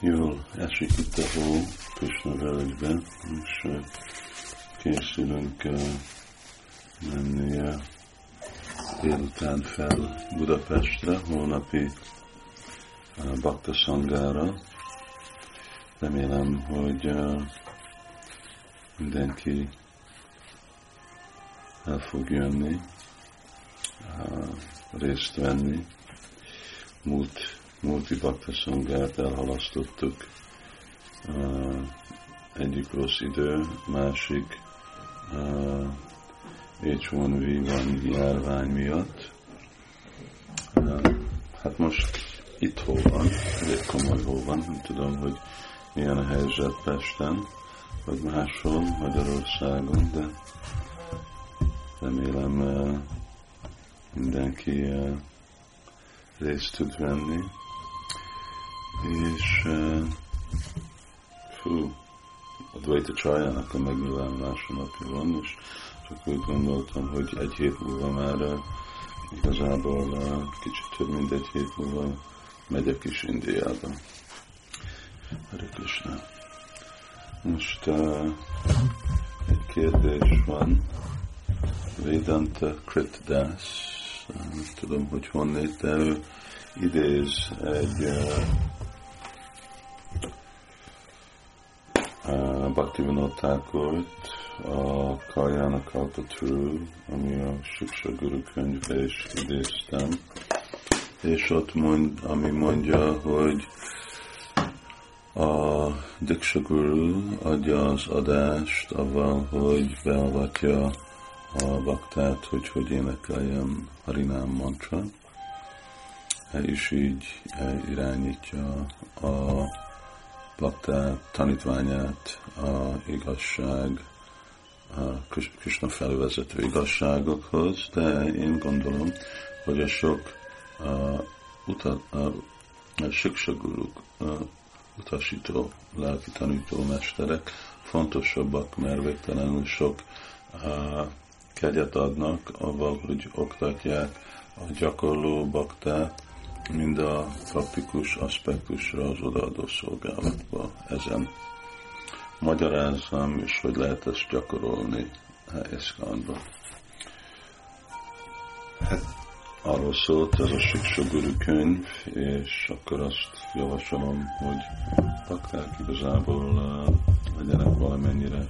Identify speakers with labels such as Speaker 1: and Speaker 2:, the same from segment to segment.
Speaker 1: Jól esik itt a hó Krishna völgybe, és készülünk menni uh, délután fel Budapestre, holnapi Bakta Sangára. Remélem, hogy mindenki el fog jönni, részt venni. Múlt Multi Bhakta Sangát elhalasztottuk egyik rossz idő, másik uh, H1V1 járvány miatt. Hát most itt hol van, elég komoly hol van, nem tudom, hogy milyen a helyzet Pesten, vagy máshol Magyarországon, de remélem mindenki részt tud venni és uh, fú, a Dvaita Csajának a megnyilvánulása napja van, és csak úgy gondoltam, hogy egy hét múlva már uh, igazából uh, kicsit több mint egy hét múlva megyek is Indiába. Hare. Most uh, egy kérdés van. Vedanta Kritdas. Nem tudom, hogy honnét, de ő idéz egy uh, uh, Bhaktivinoda Thakurt, a Kaljana Kalpatru, ami a Siksa Guru könyvbe is idéztem, és ott mond, ami mondja, hogy a Diksha Guru adja az adást avval, hogy beavatja a baktát, hogy hogy énekeljem Harinám mantra, és így irányítja a baktát, tanítványát a igazság, a Krishna felvezető igazságokhoz, de én gondolom, hogy a sok a, uta, a, a siksaguruk, a, utasító, lelki tanító mesterek fontosabbak, mert végtelenül sok a, kegyet adnak avval, hogy oktatják a gyakorló baktát, mind a praktikus aspektusra az odaadó szolgálatba. Ezen magyarázzam, és hogy lehet ezt gyakorolni Eszkánba. Hát arról szólt ez a Siksoguru könyv, és akkor azt javasolom, hogy pakták igazából uh, legyenek valamennyire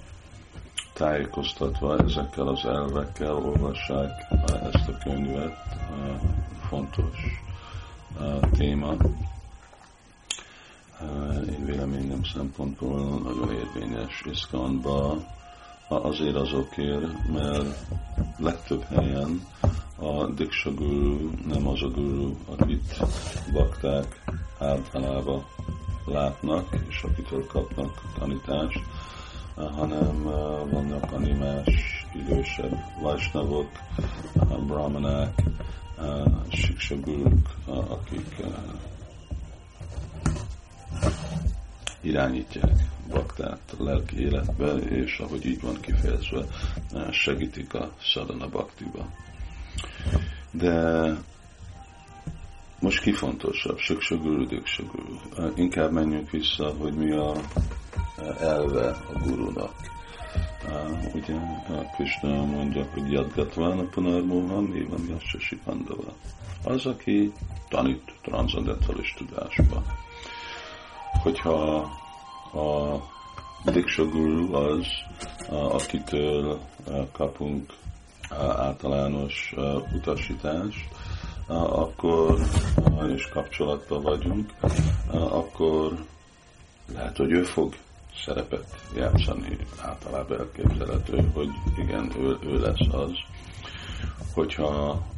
Speaker 1: tájékoztatva ezekkel az elvekkel, olvassák uh, ezt a könyvet, uh, fontos téma. Én véleményem szempontból nagyon érvényes Iszkanba, azért azokért, mert legtöbb helyen a Diksha Guru nem az a guru, akit bakták általában látnak, és akitől kapnak tanítást, hanem vannak animás, idősebb vajsnavok, brahmanák, siksaguruk, akik irányítják baktát lelki életbe, és ahogy így van kifejezve, segítik a szadana baktiba. De most ki fontosabb, Siksaguru, Diksaguru? Inkább menjünk vissza, hogy mi a elve a gurunak ugye Krishna mondja, hogy Yadgatvána Punarmohan, mi van Yassasi Pandava. Az, aki tanít transzendentális tudásba. Hogyha a Diksha Guru az, akitől kapunk általános utasítást, akkor, és kapcsolatban vagyunk, akkor lehet, hogy ő fog szerepet játszani, általában elképzelhető, hogy igen, ő, ő lesz az. Hogyha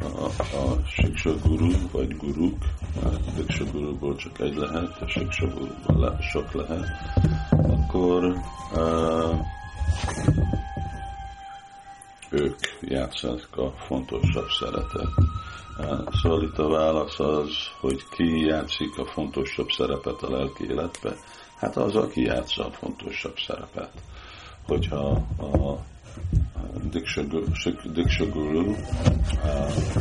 Speaker 1: a, a, Siksa Guru vagy Guruk, a Siksa Guruból csak egy lehet, a Siksa Guruból le, sok lehet, akkor uh, ők játszanak a fontosabb szerepet. Szóval itt a válasz az, hogy ki játszik a fontosabb szerepet a lelki életbe. Hát az, aki játsza a fontosabb szerepet. Hogyha a Diksha Guru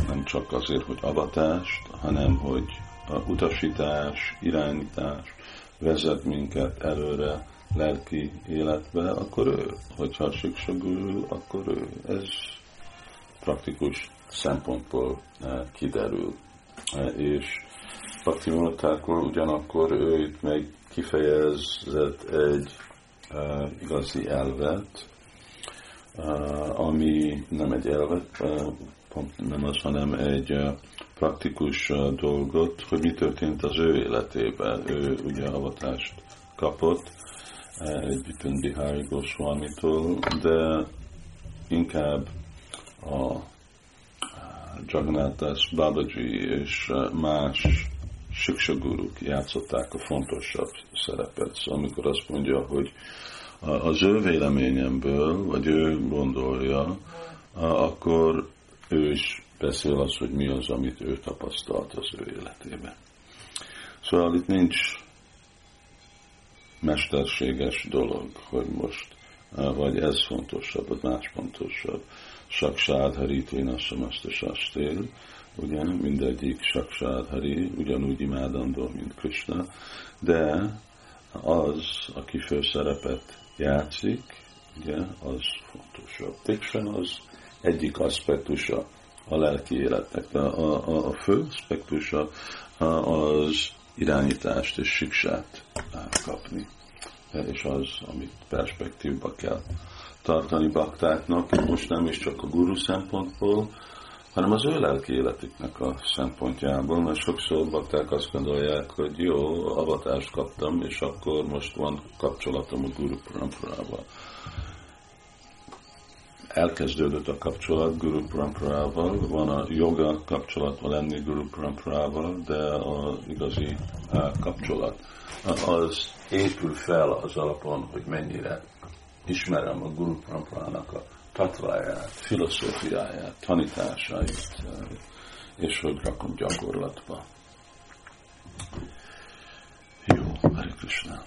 Speaker 1: nem csak azért, hogy avatást, hanem hogy utasítás, irányítás, vezet minket előre lelki életbe, akkor ő. Hogyha Siksa Guru, akkor ő. Ez praktikus szempontból eh, kiderül. Eh, és Bhakti ugyanakkor ő itt meg kifejezett egy uh, igazi elvet, uh, ami nem egy elvet, uh, pont nem az, hanem egy uh, praktikus uh, dolgot, hogy mi történt az ő életében. Ő ugye avatást kapott uh, egy Vipindihari Goswamitól, de inkább a Jagannath Babaji és más siksaguruk játszották a fontosabb szerepet. Szóval amikor azt mondja, hogy az ő véleményemből, vagy ő gondolja, akkor ő is beszél az, hogy mi az, amit ő tapasztalt az ő életében. Szóval itt nincs mesterséges dolog, hogy most vagy ez fontosabb, vagy más fontosabb. Saksád Haritén Asamasta Sastél, ugye mindegyik Saksád Hari, ugyanúgy imádandó, mint Krishna, de az, aki főszerepet játszik, ugye, az fontosabb. Fiction az egyik aspektusa a lelki életnek, de a, a, a fő aspektusa az irányítást és siksát kapni. És az, amit perspektívba kell tartani baktáknak, most nem is csak a guru szempontból, hanem az ő lelki életüknek a szempontjából, mert sokszor bakták azt gondolják, hogy jó, avatást kaptam, és akkor most van kapcsolatom a Guru Paramparával. Elkezdődött a kapcsolat Guru Paramparával, van a joga kapcsolatban lenni Guru Paramparával, de az igazi kapcsolat az épül fel az alapon, hogy mennyire ismerem a Guru Paramparának a tatváját, filozófiáját, tanításait, és hogy rakom gyakorlatba. Jó, Hare Krishna.